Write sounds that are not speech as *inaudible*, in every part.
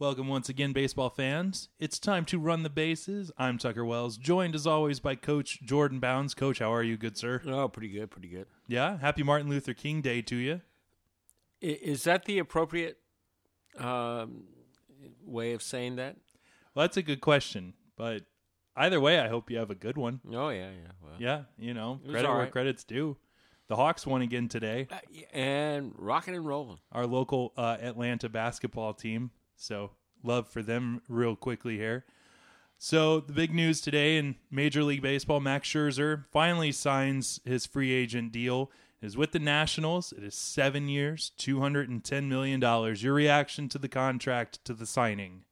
Welcome once again, baseball fans. It's time to run the bases. I'm Tucker Wells, joined as always by Coach Jordan Bounds. Coach, how are you, good sir? Oh, pretty good, pretty good. Yeah, happy Martin Luther King Day to you. Is that the appropriate um, way of saying that? Well, that's a good question, but either way, I hope you have a good one. Oh yeah, yeah. Well, Yeah, you know, credit all where credit's due. The Hawks won again today. Uh, and rocking and rolling. Our local uh, Atlanta basketball team. So love for them real quickly here. So the big news today in Major League Baseball, Max Scherzer finally signs his free agent deal. It is with the Nationals. It is seven years, two hundred and ten million dollars. Your reaction to the contract to the signing?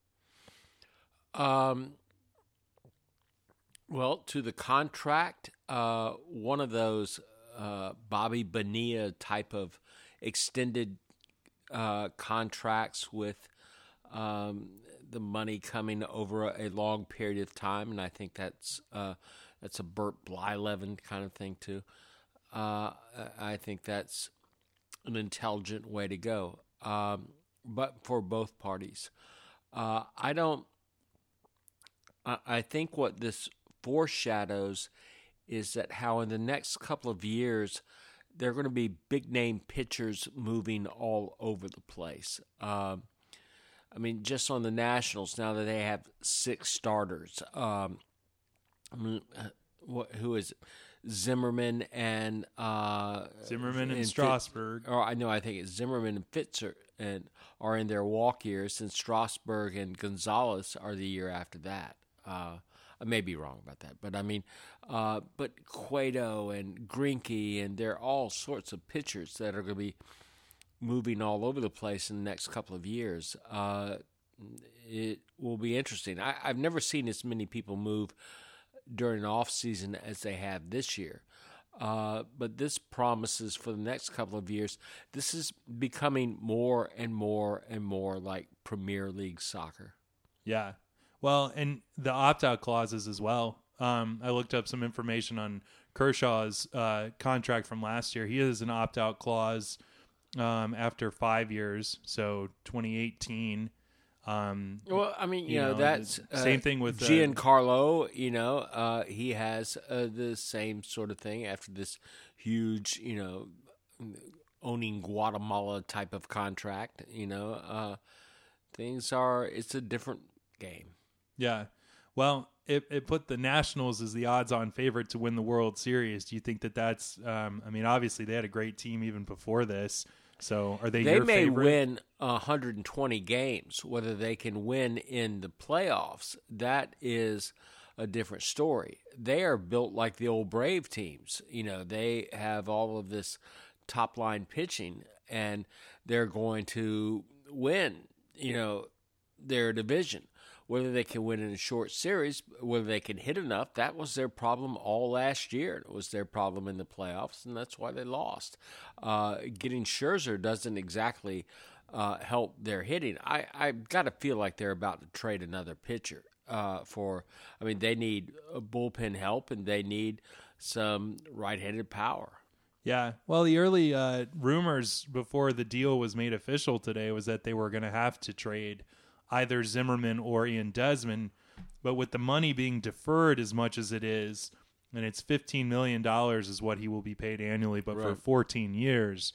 Um, well, to the contract, uh, one of those uh, Bobby Bonilla type of extended uh, contracts with um, the money coming over a, long period of time, and I think that's uh, that's a Burt Blyleven kind of thing too. Uh, I I think that's an intelligent way to go, um, but for both parties. Uh, I don't. I I think what this foreshadows is that how in the next couple of years there are going to be big name pitchers moving all over the place. Um, I mean, just on the Nationals now that they have six starters. Um, uh, what, who is it? Zimmerman and uh, Zimmerman and Fit- Strasburg. or I know I think it's Zimmerman and Fister and are in their walk years, and Strasburg and Gonzalez are the year after that. Uh, I may be wrong about that, but I mean, uh, but Cueto and Greinke and there are all sorts of pitchers that are going to be moving all over the place in the next couple of years. Uh, it will be interesting. I, I've never seen as many people move during off season as they have this year. Uh, but this promises for the next couple of years. This is becoming more and more and more like Premier League soccer. Yeah. Well, and the opt out clauses as well. Um, I looked up some information on Kershaw's uh, contract from last year. He has an opt out clause um, after five years, so 2018. Um, Well, I mean, you, You know, know, that's the same thing with, uh, Giancarlo. You know, uh, he has uh, the same sort of thing after this huge, you know, owning Guatemala type of contract. You know, uh, things are. It's a different game. yeah. Well, it, it put the Nationals as the odds on favorite to win the World Series. Do you think that that's, um, I mean, obviously they had a great team even before this. So are they, They may favorite? win 120 games. Whether they can win in the playoffs, that is a different story. They are built like the old Brave teams. You know, they have all of this top line pitching, and they're going to win. You know, their division. Whether they can win in a short series, whether they can hit enough, that was their problem all last year. It was their problem in the playoffs, and that's why they lost. Uh, getting Scherzer doesn't exactly uh, help their hitting. I I got to feel like they're about to trade another pitcher. Uh, for I mean, they need bullpen help, and they need some right-handed power. Yeah. Well, the early uh, rumors before the deal was made official today was that they were going to have to trade either Zimmerman or Ian Desmond. But with the money being deferred as much as it is, and it's $15 million is what he will be paid annually, but for 14 years,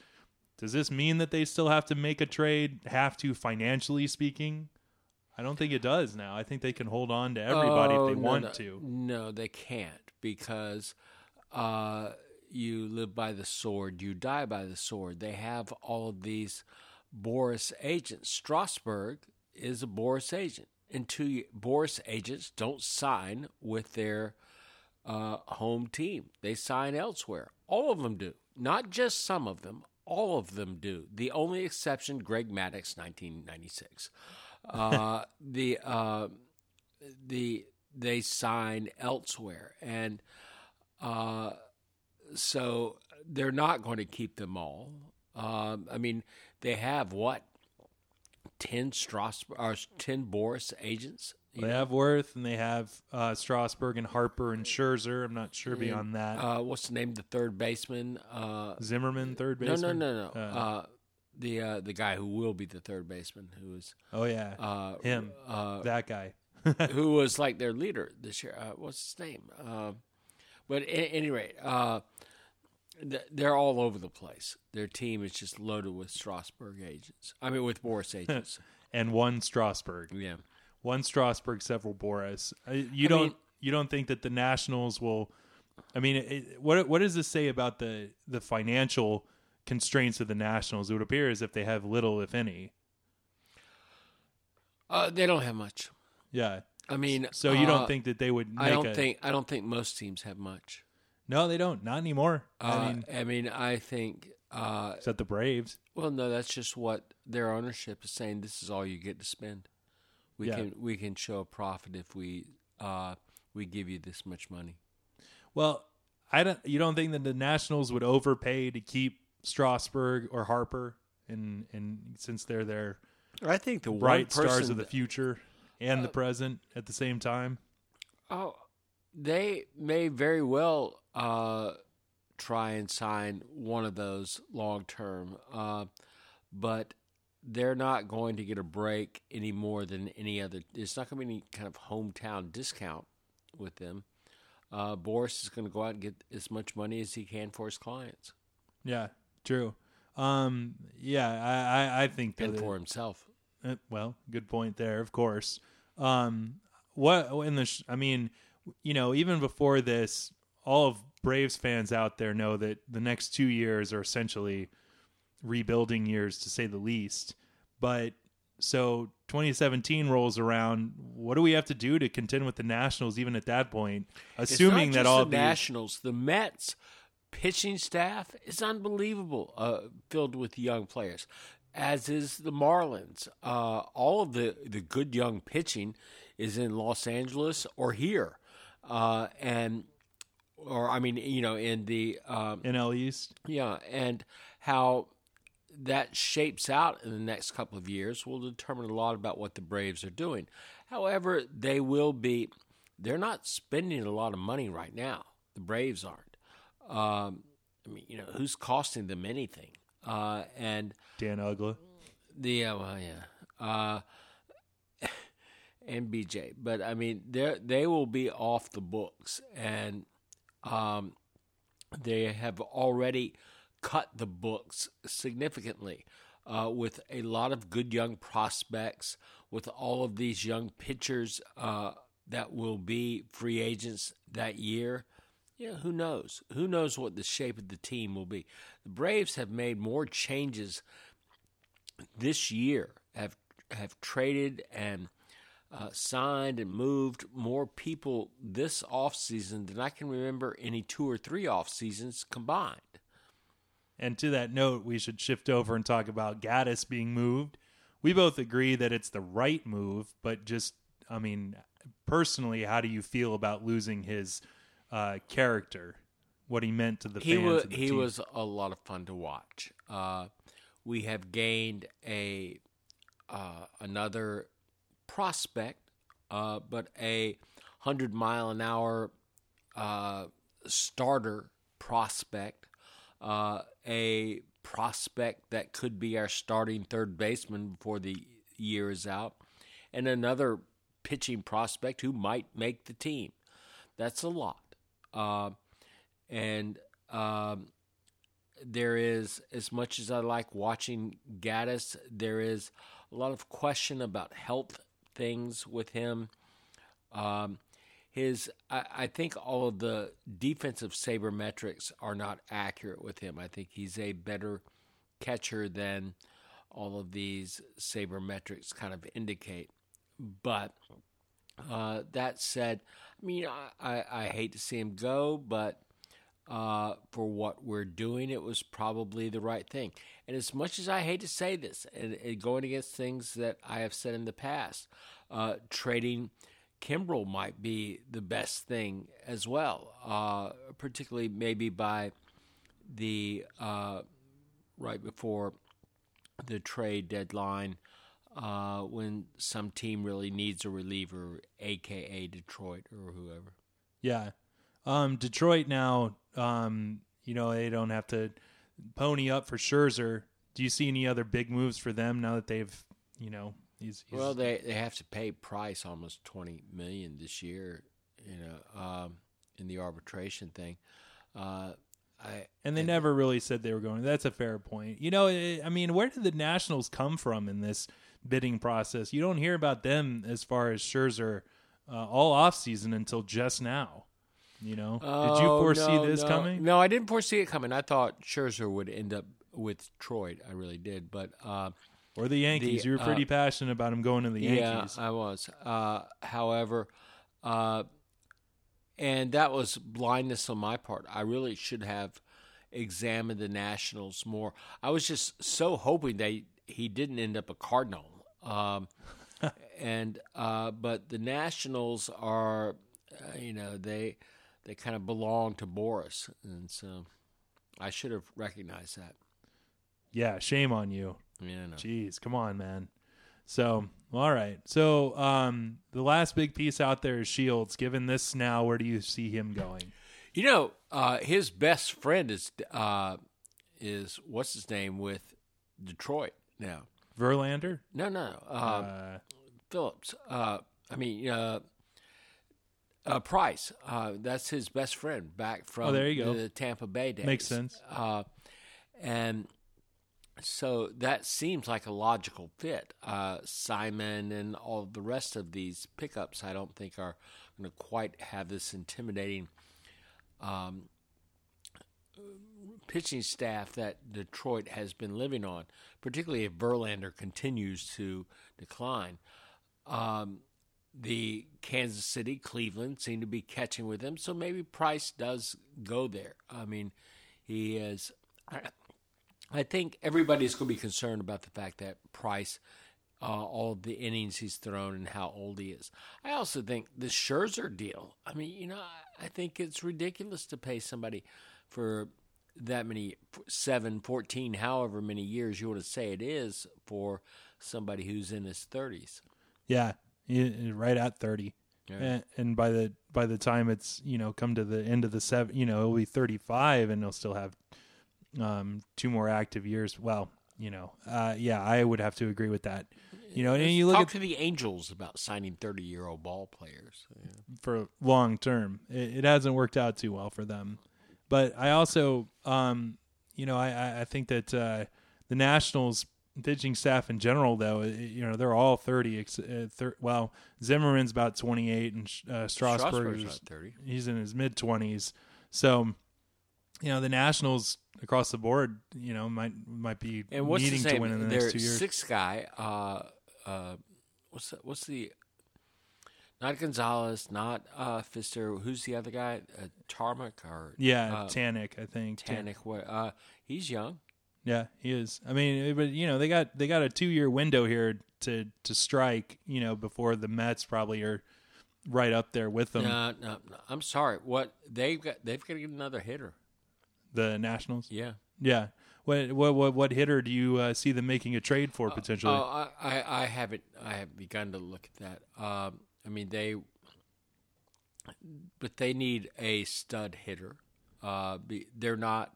does this mean that they still have to make a trade, have to financially speaking? I don't think it does now. I think they can hold on to everybody Oh, if they no, want no. to. No, they can't because uh, you live by the sword, you die by the sword. They have all of these Boras agents. Strasburg is a Boras agent, and two Boras agents don't sign with their uh, home team. They sign elsewhere. All of them do, not just some of them. All of them do. The only exception, Greg Maddux, 1996. Uh, *laughs* the uh, the they sign elsewhere, and uh, so they're not going to keep them all. Um, I mean, they have what ten Strasburg or ten Boras agents. They know? have Werth and they have uh, Strasburg and Harper and Scherzer. I'm not sure beyond that. Uh, what's the name of the third baseman? Uh, Zimmerman, third no, baseman. no, no, no. Uh, Uh, the uh, the guy who will be the third baseman, who is Oh yeah, uh, him, uh, that guy. *laughs* who was like their leader this year. Uh, what's his name? Uh, but at any rate, uh, they're all over the place. Their team is just loaded with Strasburg agents. I mean, with Boras *laughs* agents. and one Strasburg, yeah. one Strasburg, several Boras. Uh, You don't mean- you don't think that the Nationals will? I mean, it, what what does this say about the the financial constraints of the Nationals? It would appear as if they have little, if any. Uh, they don't have much. Yeah. I mean, So you uh, don't think that they would? Make I don't a, think I don't think most teams have much. No, they don't. Not anymore. Uh, I mean, I mean, I think. Uh, except the Braves. well, no, that's just what their ownership is saying. This is all you get to spend. We Yeah. can we can show a profit if we uh, we give you this much money. Well, I don't. You don't think that the Nationals would overpay to keep Strasburg or Harper, and and since they're their I think the bright one person stars of the future and the present at the same time. Oh, they may very well uh, try and sign one of those long term, uh, but they're not going to get a break any more than any other. There's not going to be any kind of hometown discount with them. Uh, Boras is going to go out and get as much money as he can for his clients Yeah, true. Um, yeah, I I, I think that and it- for himself. Uh, well, good point there, of course. Um, what in the? Sh- I mean, you know, even before this, all of Braves fans out there know that the next two years are essentially rebuilding years, to say the least. But so 2017 rolls around. What do we have to do to contend with the Nationals, even at that point? Assuming that all the these, Nationals, the Mets pitching staff is unbelievable, uh, filled with young players. As is the Marlins. Uh, all of the the good young pitching is in Los Angeles or here, uh, and or I mean, you know, in the um, NL East, yeah, and how that shapes out in the next couple of years will determine a lot about what the Braves are doing. However, they will be, they're not spending a lot of money right now. The Braves aren't. Um, I mean, you know, who's costing them anything? Uh, and Dan Uggla. the, uh, well, yeah. Uh, *laughs* and BJ, but I mean, they they will be off the books, and um, they have already cut the books significantly uh, with a lot of good young prospects, with all of these young pitchers uh, that will be free agents that year. Yeah, who knows? Who knows what the shape of the team will be? The Braves have made more changes this year, have have traded and uh, signed and moved more people this offseason than I can remember any two or three off seasons combined. And to that note, we should shift over and talk about Gattis being moved. We both agree that it's the right move, but just, I mean, personally, how do you feel about losing his uh, character? What he meant to the He fans? was the he team? was a lot of fun to watch. Uh, we have gained a uh, another prospect, uh, but a hundred mile an hour uh, starter prospect, uh, a prospect that could be our starting third baseman before the year is out, and another pitching prospect who might make the team. That's a lot. Uh, and um, there is, as much as I like watching Gattis, there is a lot of question about health things with him. Um, his, I, I think all of the defensive sabermetrics are not accurate with him. I think he's a better catcher than all of these sabermetrics kind of indicate. But uh, that said, I mean, I, I, I hate to see him go, but uh, for what we're doing, it was probably the right thing. And as much as I hate to say this, and, and going against things that I have said in the past, uh, trading Kimbrel might be the best thing as well, uh, particularly maybe by the uh, right before the trade deadline uh, when some team really needs a reliever, aka Detroit or whoever. Yeah. Um, Detroit now, um, you know, they don't have to pony up for Scherzer. do you see any other big moves for them now that they've, you know, he's, he's Well, they they have to pay Price almost twenty million this year, you know, um, in the arbitration thing. Uh, I and they never really said they were going. That's a fair point. You know, eh, I mean, where did the Nationals come from in this bidding process? You don't hear about them as far as Scherzer uh, all off season until just now. You know, did you Oh, foresee no, this no. coming? No, I didn't foresee it coming. I thought Scherzer would end up with Troy. I really did, but uh, Or the Yankees? The, you were pretty uh, passionate about him going to the Yankees. Yeah, I was. Uh, however, uh, and that was blindness on my part. I really should have examined the Nationals more. I was just so hoping they he didn't end up a Cardinal. Um, *laughs* and uh, but the Nationals are, uh, you know, they they kind of belong to Boras, and so I should have recognized that. yeah, shame on you. Yeah, no. Jeez, come on, man. So, all right. So, um, the last big piece out there is Shields. Given this now, where do you see him going? You know, uh, his best friend is uh, is what's his name with Detroit now. Verlander? No, no, uh, Uh, Phillips. Uh, I mean, uh, Price. Uh, that's his best friend back from Oh, there you go. the Tampa Bay days. Makes sense. Uh, and so that seems like a logical fit. Uh, Simon and all the rest of these pickups, I don't think are going to quite have this intimidating um, pitching staff that Detroit has been living on, particularly if Verlander continues to decline. Um, the Kansas City, Cleveland seem to be catching with him, so maybe Price does go there. I mean, he is. I, think everybody's going to be concerned about the fact that Price, uh, all the innings he's thrown and how old he is. I also think the Scherzer deal. I mean, you know, I, I think it's ridiculous to pay somebody for that many seven, fourteen, however many years you want to say it is for somebody who's in his thirties. yeah, he- right at thirty. Yeah. And, and by the by the time it's you know come to the end of the seven, you know, it'll be thirty five, and he'll still have um, two more active years. Well, you know, uh, yeah, I would have to agree with that. You know, and you look Talk at to the Angels about signing thirty-year-old ball players. for long term. It, it hasn't worked out too well for them. But I also, um, you know, I, I- I think that uh, the Nationals pitching staff in general, though, it- you know, they're all thirty. ex- Uh, thir- well, Zimmerman's about twenty eight, and uh, Strasburg's Strasburg's not thirty. he's in his mid twenties. So, you know, the Nationals across the board, you know, might might be And what's needing to win in the Their next two years. sixth guy. Uh, uh, what's the, what's the? Not Gonzalez, not uh, Fister. Who's the other guy? Uh, Tarmac or yeah, uh, Tannic, I think. Tan- Tannic? What? Uh, he's young. Yeah, he is. I mean, but you know, they got they got a two year window here to to strike. You know, before the Mets probably are right up there with them. No, no, no. I'm sorry. What they've got? They've got to get another hitter. The Nationals. Yeah. Yeah. What what what what hitter do you uh, see them making a trade for potentially? Oh, I, I, I haven't. I have begun to look at that. Um, I mean, they, but they need a stud hitter. Uh, be, they're not.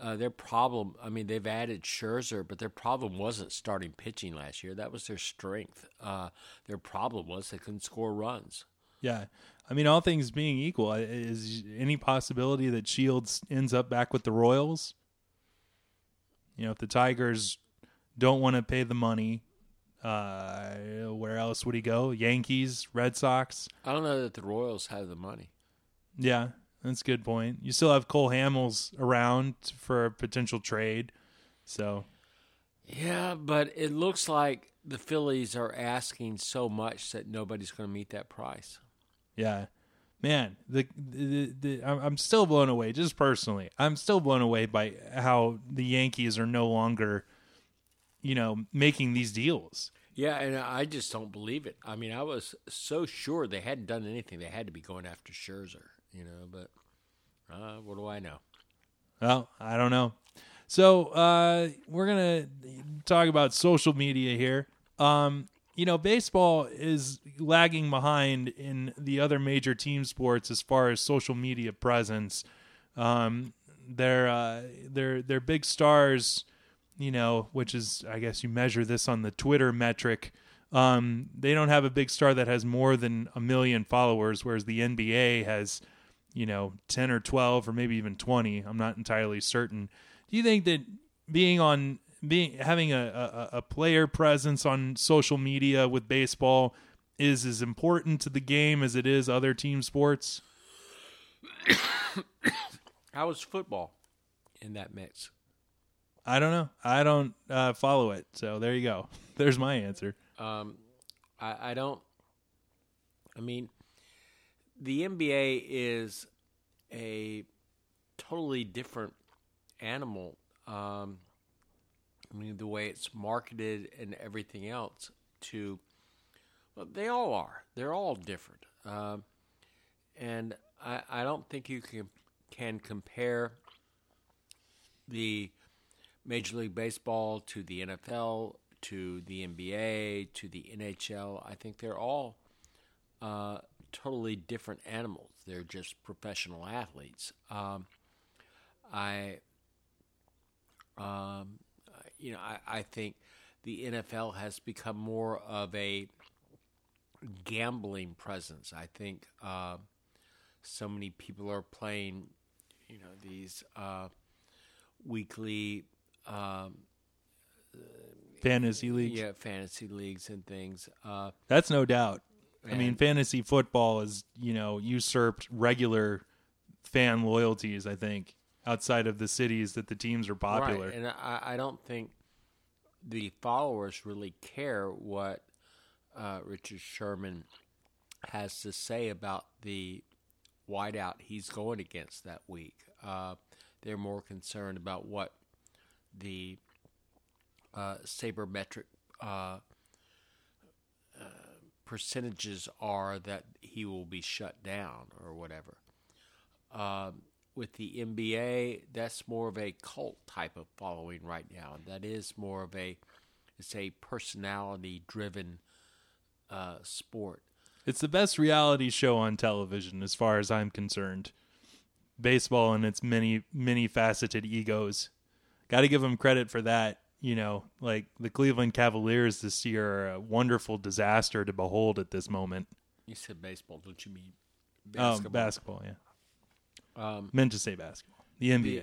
Uh, their problem. I mean, they've added Scherzer, but their problem wasn't starting pitching last year. That was their strength. Uh, their problem was they couldn't score runs. yeah. I mean, all things being equal, is any possibility that Shields ends up back with the Royals? You know, if the Tigers don't want to pay the money, uh, where else would he go? Yankees, Red Sox. I don't know that the Royals have the money. Yeah, that's a good point. You still have Cole Hamels around for a potential trade. So, Yeah, but it looks like the Phillies are asking so much that nobody's going to meet that price. yeah. Man, the, the, the I'm I'm still blown away just personally. I'm still blown away by how the Yankees are no longer you know, making these deals. Yeah, and I just don't believe it. I mean, I was so sure they hadn't done anything. They had to be going after Scherzer, you know, but uh, what do I know? Well, I don't know. So uh, we're gonna talk about social media here. Um, you know, baseball is lagging behind in the other major team sports as far as social media presence. Um, their uh, their their big stars you know, which is I guess you measure this on the Twitter metric. Um, they don't have a big star that has more than a million followers, whereas the NBA has, you know, ten or twelve or maybe even twenty. I'm not entirely certain. Do you think that being on being having a, a, a player presence on social media with baseball is as important to the game as it is other team sports? *coughs* How is football in that mix? I don't know. I don't uh, follow it. So there you go. *laughs* There's my answer. Um, I, I don't. I mean, the NBA is a totally different animal. Um, I mean, the way it's marketed and everything else to, well, they all are. They're all different. Um, and I, I don't think you can can compare the Major League Baseball to the NFL to the NBA to the NHL. I think they're all uh, totally different animals. They're just professional athletes. Um, I, um, you know, I, I think the NFL has become more of a gambling presence. I think uh, so many people are playing, you know, these uh, weekly um, fantasy leagues. Yeah, fantasy leagues and things. Uh, That's no doubt. I mean, fantasy football is you know usurped regular fan loyalties. I think outside of the cities that the teams are popular. Right, and I, I don't think the followers really care what uh, Richard Sherman has to say about the whiteout he's going against that week. Uh, they're more concerned about what the uh, sabermetric uh, percentages are that he will be shut down or whatever. Um, with the NBA, that's more of a cult type of following right now. That is more of a it's a personality driven uh, sport. It's the best reality show on television, as far as I'm concerned. Baseball and its many, many faceted egos. Got to give them credit for that. You know, like the Cleveland Cavaliers this year are a wonderful disaster to behold at this moment. You said baseball, don't you mean Oh, basketball? basketball, yeah. Um, Meant to say basketball. The NBA.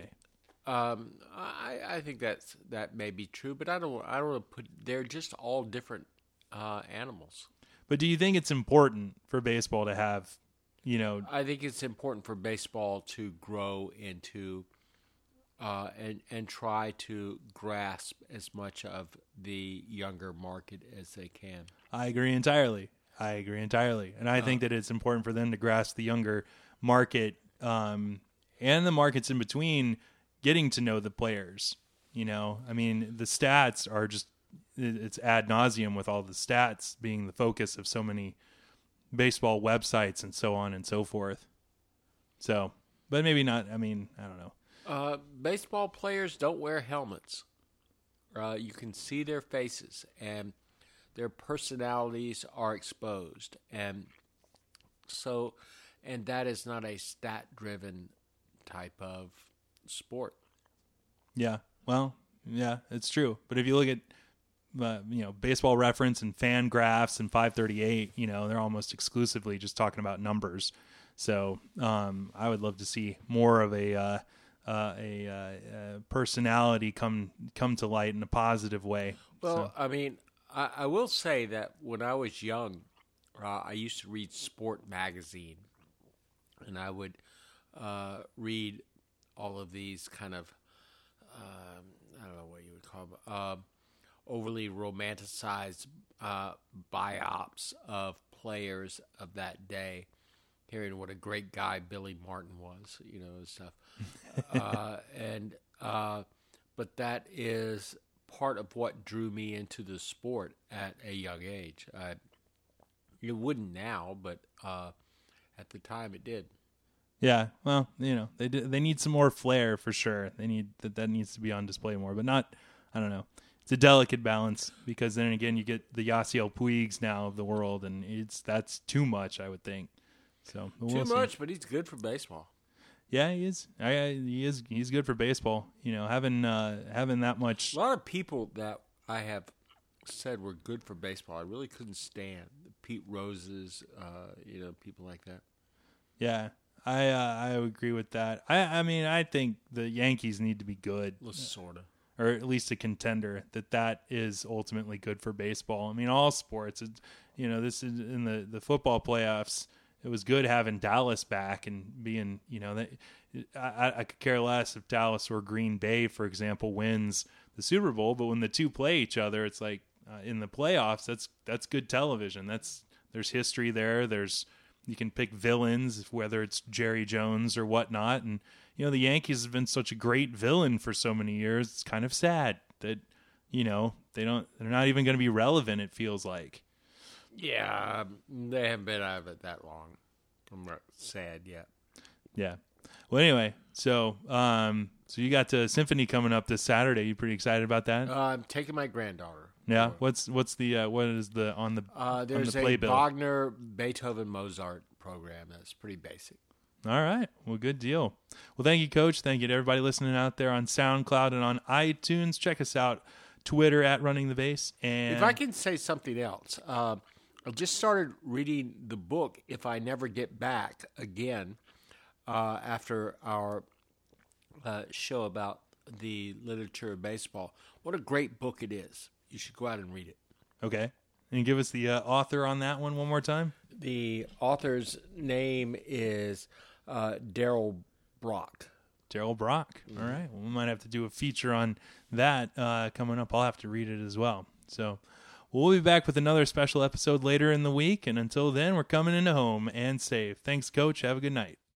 um, I, I think that's that may be true, but I don't I don't want to put. They're just all different uh, animals. But do you think it's important for baseball to have, you know, I think it's important for baseball to grow into uh, and and try to grasp as much of the younger market as they can. I agree entirely. I agree entirely, and I think that it's important for them to grasp the younger market um, and the markets in between, getting to know the players. You know, I mean, the stats are just it's ad nauseum with all the stats being the focus of so many baseball websites and so on and so forth. So, but maybe not. I mean, I don't know. Uh, baseball players don't wear helmets. Uh, you can see their faces, and their personalities are exposed, and so, and that is not a stat-driven type of sport. Yeah. Well, yeah, it's true. But if you look at uh, you know baseball reference and FanGraphs and 538, you know they're almost exclusively just talking about numbers. So um, I would love to see more of a uh, uh, a uh, uh, personality come come to light in a positive way. Well, I mean, I, I will say that when I was young, uh, I used to read Sport magazine, and I would uh, read all of these kind of um, I don't know what you would call them, uh, overly romanticized uh, biops of players of that day, hearing what a great guy Billy Martin was, you know, and stuff. *laughs* uh, and uh, but that is part of what drew me into the sport at a young age. I, it wouldn't now, but uh, at the time it did. Yeah, well, you know, they d- they need some more flair for sure. They need that that needs to be on display more, but not. I don't know. It's a delicate balance because then again, you get the Yasiel Puigs now of the world, and it's that's too much. I would think. So Too we'll see. much, but he's good for baseball. Yeah, he is. I, I, he is. He's good for baseball. You know, having uh, having that much. A lot of people that I have said were good for baseball, I really couldn't stand. Pete Roses, uh, you know, people like that. Yeah, I uh, I agree with that. I I mean, I think the Yankees need to be good, Well, sorta. or at least a contender. That that is ultimately good for baseball. I mean, all sports. It, you know, this is in the the football playoffs. It was good having Dallas back and being, you know, I, I could care less if Dallas or Green Bay, for example, wins the Super Bowl. But when the two play each other, it's like uh, in the playoffs. That's that's good television. That's there's history there. There's you can pick villains, whether it's Jerry Jones or whatnot. And you know, the Yankees have been such a great villain for so many years. It's kind of sad that you know they don't. They're not even going to be relevant. It feels like. Yeah, um, they haven't been out of it that long. I'm not sad yet. Yeah. Well, anyway, so um, so you got to symphony coming up this Saturday. You pretty excited about that? Uh, I'm taking my granddaughter. yeah. What's what's the uh, what is the on the Uh, on there's the a playbill? Wagner, Beethoven, Mozart program that's pretty basic. All right. Well, good deal. Well, thank you, Coach. Thank you to everybody listening out there on SoundCloud and on iTunes. Check us out, Twitter at Running the Base. And If I can say something else, uh, I just started reading the book. If I never get back again, uh, after our uh, show about the literature of baseball, what a great book it is! You should go out and read it. okay, and give us the uh, author on that one one more time. The author's name is uh, Darryl Brock. Darryl Brock. All right. Well, we might have to do a feature on that uh, coming up. I'll have to read it as well. So we'll be back with another special episode later in the week. And until then, we're coming into home and safe. Thanks, Coach. Have a good night.